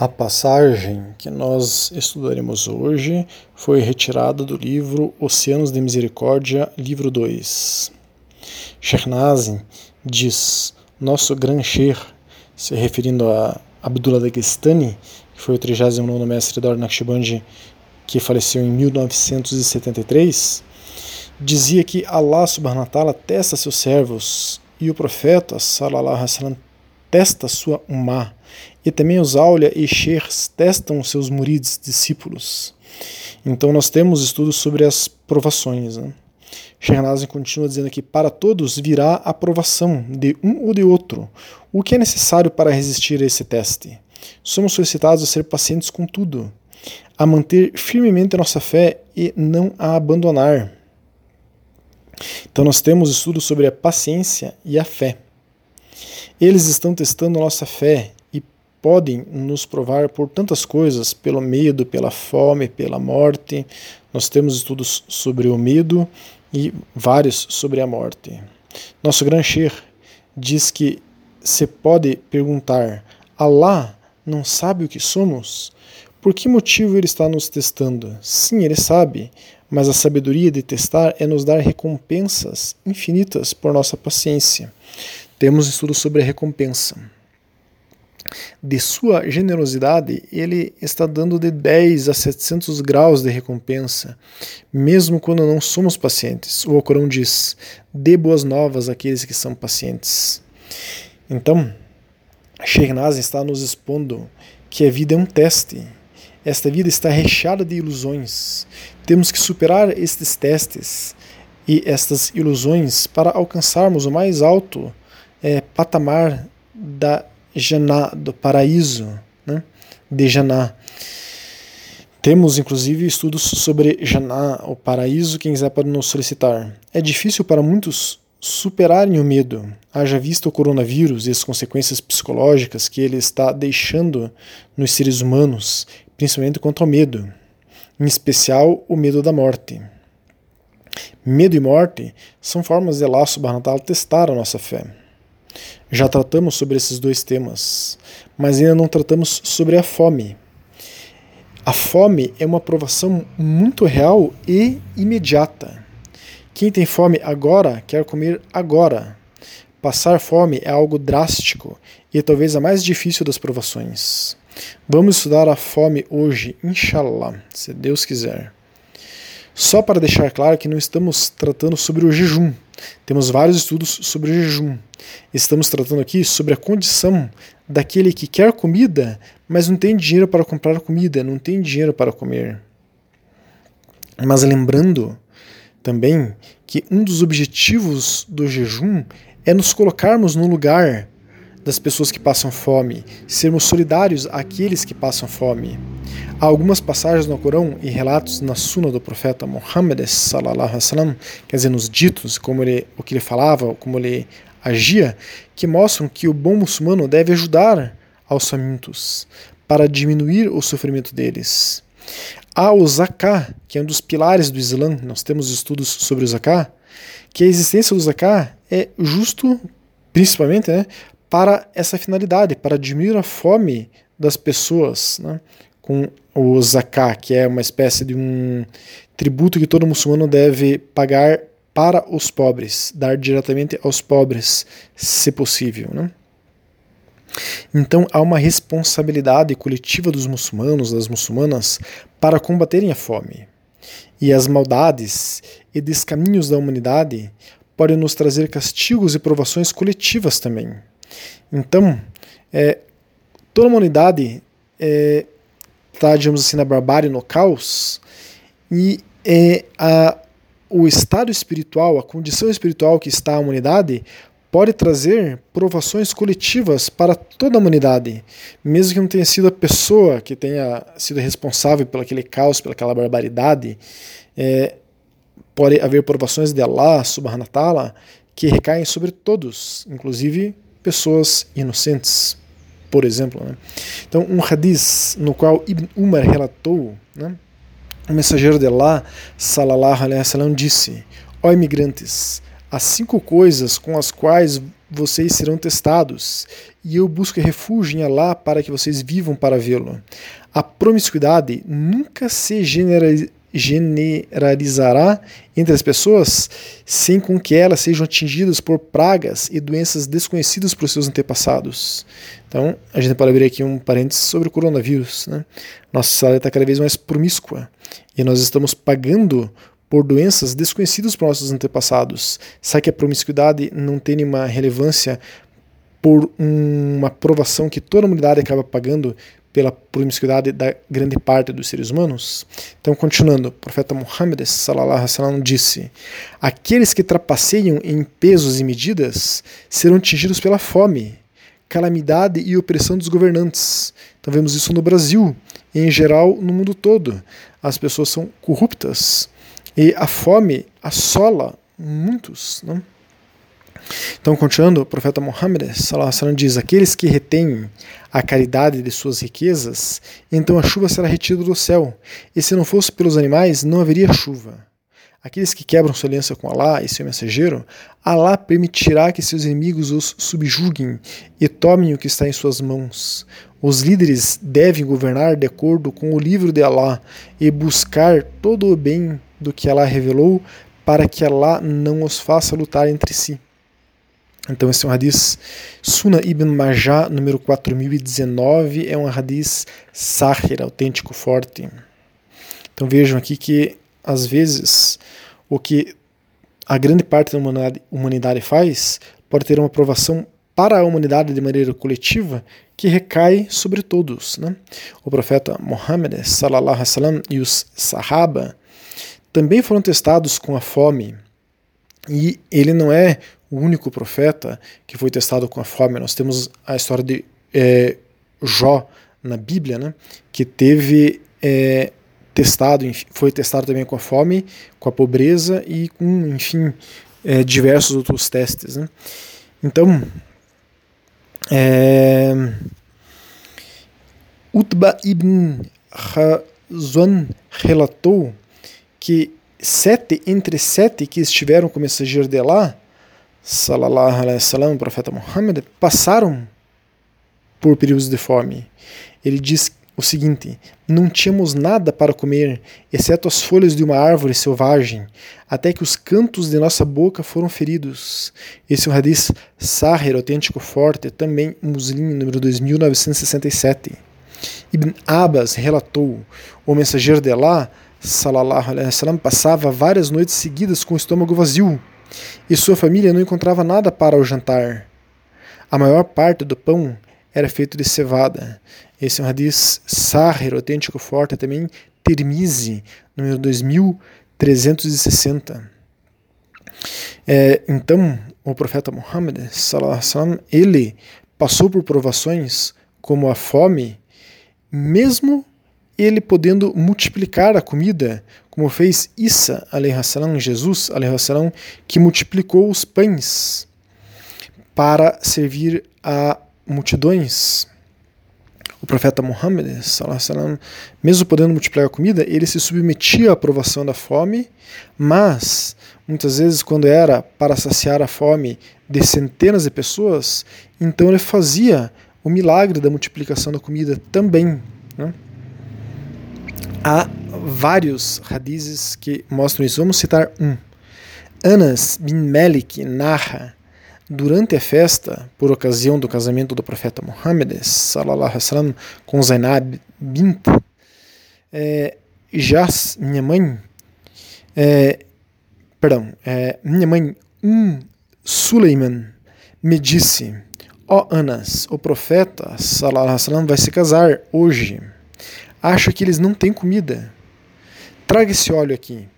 A passagem que nós estudaremos hoje foi retirada do livro Oceanos de Misericórdia, livro 2. Shernazin diz: Nosso Gran Sher, se referindo a Abdullah Dagestani, que foi o 39 mestre da Ordem que faleceu em 1973, dizia que Allah subhanahu wa ta'ala testa seus servos e o profeta sallallahu alaihi wasallam testa sua umá e também os Aulia e Sheikhs testam seus murids, discípulos. Então nós temos estudos sobre as provações. Né? Continua dizendo que para todos virá a provação de um ou de outro. O que é necessário para resistir a esse teste? Somos solicitados a ser pacientes com tudo, a manter firmemente a nossa fé e não a abandonar. Então nós temos estudos sobre a paciência e a fé. Eles estão testando a nossa fé podem nos provar por tantas coisas, pelo medo, pela fome, pela morte. Nós temos estudos sobre o medo e vários sobre a morte. Nosso Gran Sheikh diz que se pode perguntar: Allah não sabe o que somos? Por que motivo ele está nos testando? Sim, ele sabe, mas a sabedoria de testar é nos dar recompensas infinitas por nossa paciência. Temos estudos sobre a recompensa de sua generosidade, ele está dando de 10 a 700 graus de recompensa, mesmo quando não somos pacientes. O Alcorão diz: dê boas novas àqueles que são pacientes. Então, Sheikh está nos expondo que a vida é um teste. Esta vida está recheada de ilusões. Temos que superar estes testes e estas ilusões para alcançarmos o mais alto é, patamar da Janá, do paraíso, né? de Janá. Temos inclusive estudos sobre Janá, o paraíso, quem quiser pode nos solicitar. É difícil para muitos superarem o medo, haja visto o coronavírus e as consequências psicológicas que ele está deixando nos seres humanos, principalmente quanto ao medo, em especial o medo da morte. Medo e morte são formas de Allah subhanahu testar a nossa fé. Já tratamos sobre esses dois temas, mas ainda não tratamos sobre a fome. A fome é uma provação muito real e imediata. Quem tem fome agora quer comer agora. Passar fome é algo drástico e é talvez a mais difícil das provações. Vamos estudar a fome hoje, inshallah, se Deus quiser. Só para deixar claro que não estamos tratando sobre o jejum. Temos vários estudos sobre o jejum. Estamos tratando aqui sobre a condição daquele que quer comida, mas não tem dinheiro para comprar comida, não tem dinheiro para comer. Mas lembrando também que um dos objetivos do jejum é nos colocarmos no lugar das pessoas que passam fome, sermos solidários àqueles que passam fome. Há algumas passagens no Corão e relatos na Suna do profeta Muhammad sallallahu alaihi quer dizer, nos ditos, como ele, o que ele falava, como ele agia, que mostram que o bom muçulmano deve ajudar aos famintos para diminuir o sofrimento deles. Há o zakat, que é um dos pilares do Islã, nós temos estudos sobre o zakat, que a existência do zakat é justo, principalmente, né, para essa finalidade, para diminuir a fome das pessoas, né, com o zakat, que é uma espécie de um tributo que todo muçulmano deve pagar para os pobres, dar diretamente aos pobres, se possível. Né? Então há uma responsabilidade coletiva dos muçulmanos, das muçulmanas, para combaterem a fome. E as maldades e descaminhos da humanidade podem nos trazer castigos e provações coletivas também. Então, é, toda a humanidade está, é, digamos assim, na barbárie, no caos, e é, a, o estado espiritual, a condição espiritual que está a humanidade, pode trazer provações coletivas para toda a humanidade, mesmo que não tenha sido a pessoa que tenha sido responsável pelo aquele caos, pelaquela barbaridade, é, pode haver provações de Allah, ta'ala, que recaem sobre todos, inclusive pessoas inocentes, por exemplo. Né? Então, um hadith no qual Ibn Umar relatou, né, o mensageiro de Allah, salallahu alaihi wasallam, disse: Ó imigrantes, as cinco coisas com as quais vocês serão testados, e eu busco refúgio em Allah para que vocês vivam para vê-lo. A promiscuidade nunca se generalizará entre as pessoas sem com que elas sejam atingidas por pragas e doenças desconhecidas por seus antepassados. Então, a gente pode abrir aqui um parênteses sobre o coronavírus. Né? Nossa sociedade está cada vez mais promíscua e nós estamos pagando por doenças desconhecidas por nossos antepassados. Será que a promiscuidade não tem nenhuma relevância por uma provação que toda a humanidade acaba pagando pela promiscuidade da grande parte dos seres humanos? Então, continuando, o profeta Muhammad sallam, disse: Aqueles que trapaceiam em pesos e medidas serão atingidos pela fome, calamidade e opressão dos governantes. Então, vemos isso no Brasil e, em geral, no mundo todo. As pessoas são corruptas e a fome assola muitos. Não? Então, continuando, o profeta Muhammad diz: Aqueles que retêm a caridade de suas riquezas, então a chuva será retida do céu, e se não fosse pelos animais, não haveria chuva. Aqueles que quebram sua aliança com Alá e seu mensageiro, Alá permitirá que seus inimigos os subjuguem e tomem o que está em suas mãos. Os líderes devem governar de acordo com o livro de Alá e buscar todo o bem do que Alá revelou para que Alá não os faça lutar entre si. Então esse é um hadith Suna ibn Majah, número 4019, é um hadith sahir, autêntico, forte. Então vejam aqui que às vezes, o que a grande parte da humanidade, humanidade faz pode ter uma aprovação para a humanidade de maneira coletiva que recai sobre todos. Né? O profeta Muhammad sallallahu alaihi wasallam e os Sahaba também foram testados com a fome. E ele não é o único profeta que foi testado com a fome. Nós temos a história de é, Jó na Bíblia, né, que teve é, testado, foi testado também com a fome, com a pobreza e com, enfim, é, diversos outros testes. Né? Então, é, Utba ibn Hazwan relatou que sete entre sete que estiveram com o mensageiro de Allah, salallahu alaihi wasallam, o profeta Muhammad, passaram por períodos de fome. Ele diz o seguinte: Não tínhamos nada para comer, exceto as folhas de uma árvore selvagem, até que os cantos de nossa boca foram feridos. Esse é um hadith Sahir, autêntico forte, também Muslim, número 2967. Ibn Abbas relatou: O mensageiro de Allah, salallahu alaihi wasallam, passava várias noites seguidas com o estômago vazio, e sua família não encontrava nada para o jantar. A maior parte do pão era feito de cevada. Esse é um hadith Sahir, autêntico forte, também Termize, número 2360. É, então, o profeta Muhammad, sallam, ele passou por provações como a fome, mesmo ele podendo multiplicar a comida, como fez Isa, salam, Jesus, salam, que multiplicou os pães para servir a multidões o profeta Muhammad, mesmo podendo multiplicar a comida, ele se submetia à aprovação da fome, mas muitas vezes, quando era para saciar a fome de centenas de pessoas, então ele fazia o milagre da multiplicação da comida também. Né? Há vários hadizes que mostram isso. Vamos citar um. Anas bin Malik narra Durante a festa, por ocasião do casamento do profeta Muhammad sallam, com Zainab bint, é, Jas, minha mãe, é, perdão, é, minha mãe Um Suleiman me disse: Ó oh, Anas, o profeta sallam, vai se casar hoje. Acho que eles não têm comida. Traga esse óleo aqui.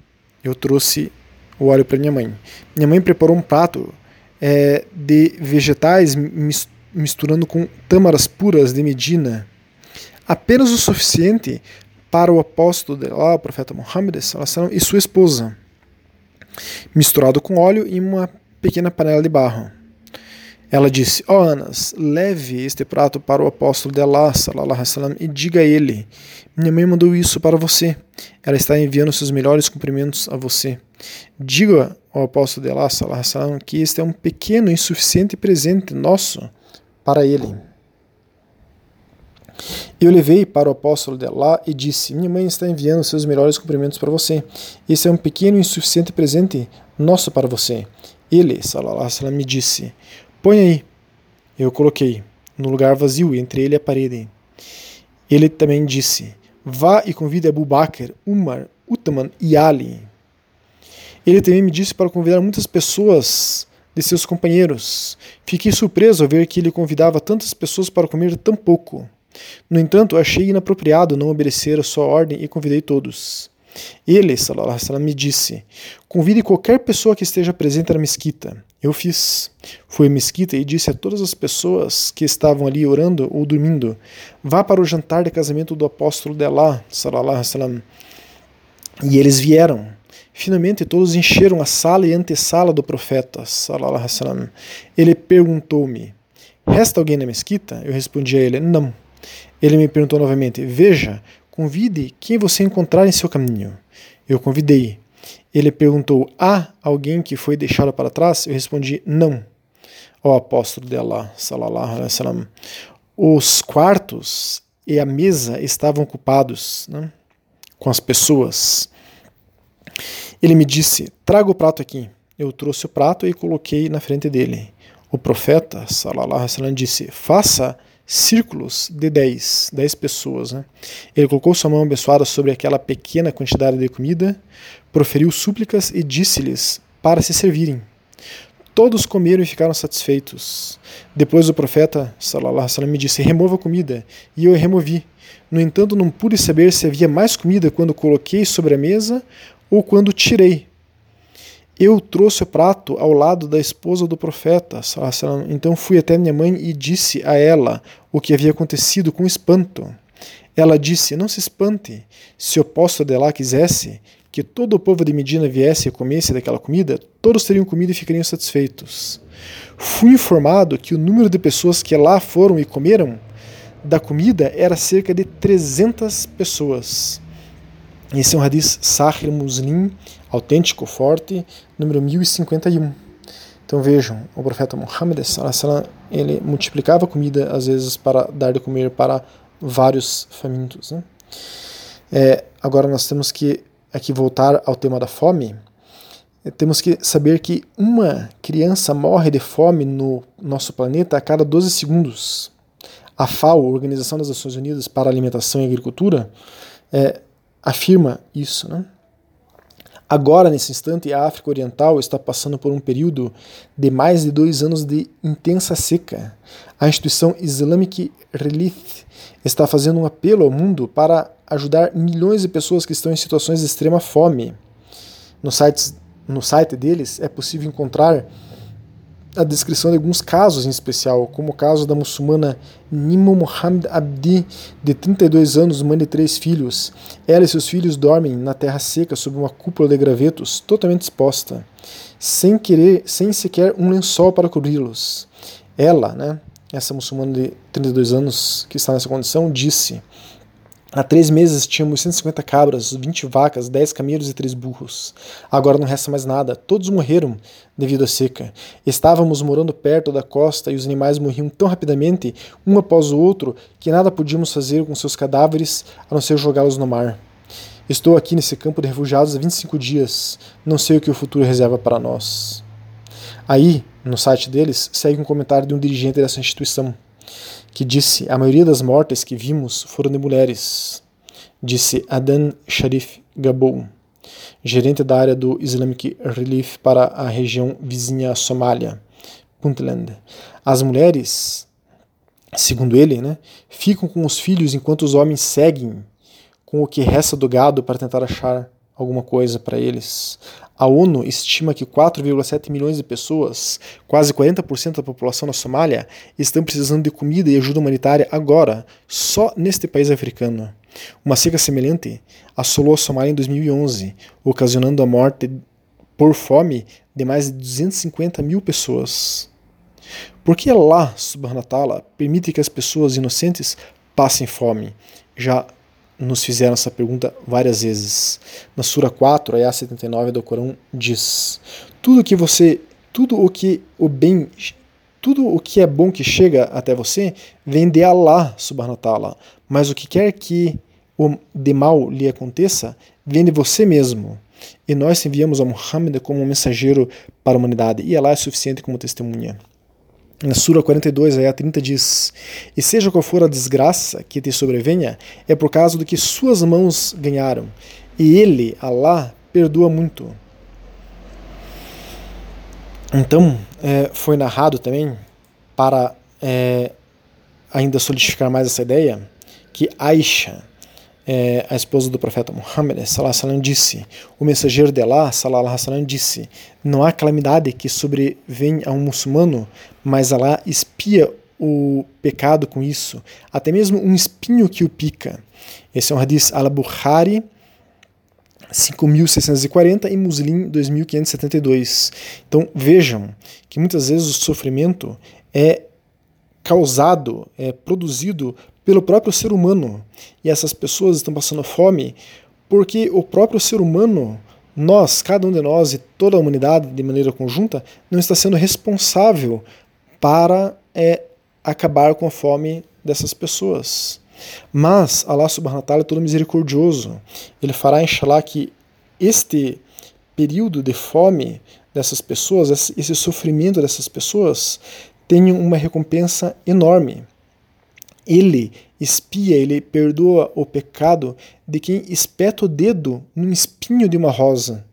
Eu trouxe o óleo para minha mãe. Minha mãe preparou um prato é, de vegetais misturando com tâmaras puras de Medina, apenas o suficiente para o apóstolo de lá, o profeta Muhammad e sua esposa, misturado com óleo em uma pequena panela de barro. Ela disse: Ó oh, Anas, leve este prato para o apóstolo de Allah, e diga a ele: Minha mãe mandou isso para você. Ela está enviando seus melhores cumprimentos a você. Diga ao apóstolo de Allah, que este é um pequeno e insuficiente presente nosso para ele. Eu levei para o apóstolo de Allah e disse: Minha mãe está enviando seus melhores cumprimentos para você. Esse é um pequeno e insuficiente presente nosso para você. Ele, alaihi me disse: Põe aí. Eu coloquei, no lugar vazio entre ele e a parede. Ele também disse: Vá e convide Abu Bakr, Umar, Utman e Ali. Ele também me disse para convidar muitas pessoas de seus companheiros. Fiquei surpreso ao ver que ele convidava tantas pessoas para comer tão pouco. No entanto, achei inapropriado não obedecer a sua ordem e convidei todos. Ele, sallallahu alaihi me disse: Convide qualquer pessoa que esteja presente na mesquita. Eu fiz. Fui à mesquita e disse a todas as pessoas que estavam ali orando ou dormindo: Vá para o jantar de casamento do apóstolo de Allah, E eles vieram. Finalmente todos encheram a sala e antessala do profeta, Ele perguntou-me: Resta alguém na mesquita? Eu respondi a ele: Não. Ele me perguntou novamente: Veja, convide quem você encontrar em seu caminho. Eu convidei. Ele perguntou: Há alguém que foi deixado para trás? Eu respondi: Não. Ó apóstolo de Allah, salallahu alaihi wasallam, os quartos e a mesa estavam ocupados né, com as pessoas. Ele me disse: Traga o prato aqui. Eu trouxe o prato e coloquei na frente dele. O profeta, salallahu alaihi wasallam, disse: Faça círculos de 10, 10 pessoas. Né? Ele colocou sua mão abençoada sobre aquela pequena quantidade de comida, proferiu súplicas e disse-lhes para se servirem. Todos comeram e ficaram satisfeitos. Depois o profeta alaihi me disse: "Remova a comida", e eu removi. No entanto, não pude saber se havia mais comida quando coloquei sobre a mesa ou quando tirei. Eu trouxe o prato ao lado da esposa do profeta. Então fui até minha mãe e disse a ela o que havia acontecido com espanto. Ela disse: Não se espante. Se o apóstolo de lá quisesse que todo o povo de Medina viesse e comesse daquela comida, todos teriam comido e ficariam satisfeitos. Fui informado que o número de pessoas que lá foram e comeram da comida era cerca de 300 pessoas. Esse é um hadith Sahih Muslim, autêntico, forte, número 1051. Então vejam, o profeta Muhammad ele multiplicava comida às vezes para dar de comer para vários famintos. Né? É, agora nós temos que aqui voltar ao tema da fome. Temos que saber que uma criança morre de fome no nosso planeta a cada 12 segundos. A FAO, Organização das Nações Unidas para a Alimentação e Agricultura, é, afirma isso. Né? Agora, nesse instante, a África Oriental está passando por um período de mais de dois anos de intensa seca. A instituição Islamic Relief está fazendo um apelo ao mundo para ajudar milhões de pessoas que estão em situações de extrema fome. No, sites, no site deles é possível encontrar a descrição de alguns casos em especial, como o caso da muçulmana Nimo Muhammad Abdi, de 32 anos, mãe de três filhos. Ela e seus filhos dormem na terra seca sob uma cúpula de gravetos totalmente exposta, sem querer, sem sequer um lençol para cobri-los. Ela, né, essa muçulmana de 32 anos que está nessa condição, disse: Há três meses tínhamos 150 cabras, 20 vacas, 10 camelos e 3 burros. Agora não resta mais nada. Todos morreram devido à seca. Estávamos morando perto da costa e os animais morriam tão rapidamente, um após o outro, que nada podíamos fazer com seus cadáveres a não ser jogá-los no mar. Estou aqui nesse campo de refugiados há 25 dias. Não sei o que o futuro reserva para nós. Aí, no site deles, segue um comentário de um dirigente dessa instituição que disse: A maioria das mortes que vimos foram de mulheres. Disse Adan Sharif Gabou, gerente da área do Islamic Relief para a região vizinha Somália, Puntland. As mulheres, segundo ele, né, ficam com os filhos enquanto os homens seguem com o que resta do gado para tentar achar alguma coisa para eles. A ONU estima que 4,7 milhões de pessoas, quase 40% da população da Somália, estão precisando de comida e ajuda humanitária agora, só neste país africano. Uma seca semelhante assolou a Somália em 2011, ocasionando a morte por fome de mais de 250 mil pessoas. Por que Allah subhanahu permite que as pessoas inocentes passem fome? Já nos fizeram essa pergunta várias vezes. Na Sura 4, ayah 79 do Corão diz: Tudo que você, tudo o que o bem, tudo o que é bom que chega até você vem de Allah subhanahu wa ta'ala, mas o que quer que o de mal lhe aconteça vem de você mesmo. E nós enviamos a Muhammad como um mensageiro para a humanidade, e Allah é suficiente como testemunha. Na Sura 42, aí a 30 diz: E seja qual for a desgraça que te sobrevenha, é por causa do que suas mãos ganharam, e Ele, Allah, perdoa muito. Então, é, foi narrado também, para é, ainda solidificar mais essa ideia, que Aisha, é, a esposa do profeta Muhammad, salam, disse, o mensageiro de Allah, salam, disse, não há calamidade que sobrevém a um muçulmano, mas Allah espia o pecado com isso, até mesmo um espinho que o pica. Esse é um hadith al-Bukhari, 5.640 e Muslim 2.572. Então vejam que muitas vezes o sofrimento é causado, é produzido pelo próprio ser humano. E essas pessoas estão passando fome porque o próprio ser humano, nós, cada um de nós e toda a humanidade de maneira conjunta, não está sendo responsável para é, acabar com a fome dessas pessoas. Mas Allah subhanahu wa ta'ala é todo misericordioso. Ele fará, inshallah, que este período de fome dessas pessoas, esse sofrimento dessas pessoas, tenha uma recompensa enorme. Ele espia, ele perdoa o pecado de quem espeta o dedo num espinho de uma rosa.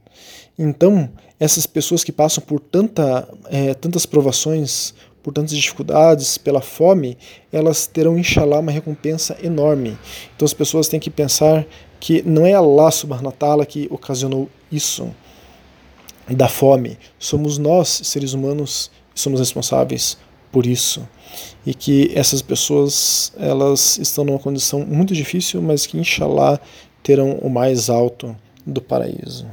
Então, essas pessoas que passam por tanta, é, tantas provações, por tantas dificuldades, pela fome, elas terão, inshallah, uma recompensa enorme. Então as pessoas têm que pensar que não é Allah subhanahu wa que ocasionou isso da fome. Somos nós, seres humanos, somos responsáveis por isso e que essas pessoas elas estão numa condição muito difícil, mas que inshallah terão o mais alto do paraíso.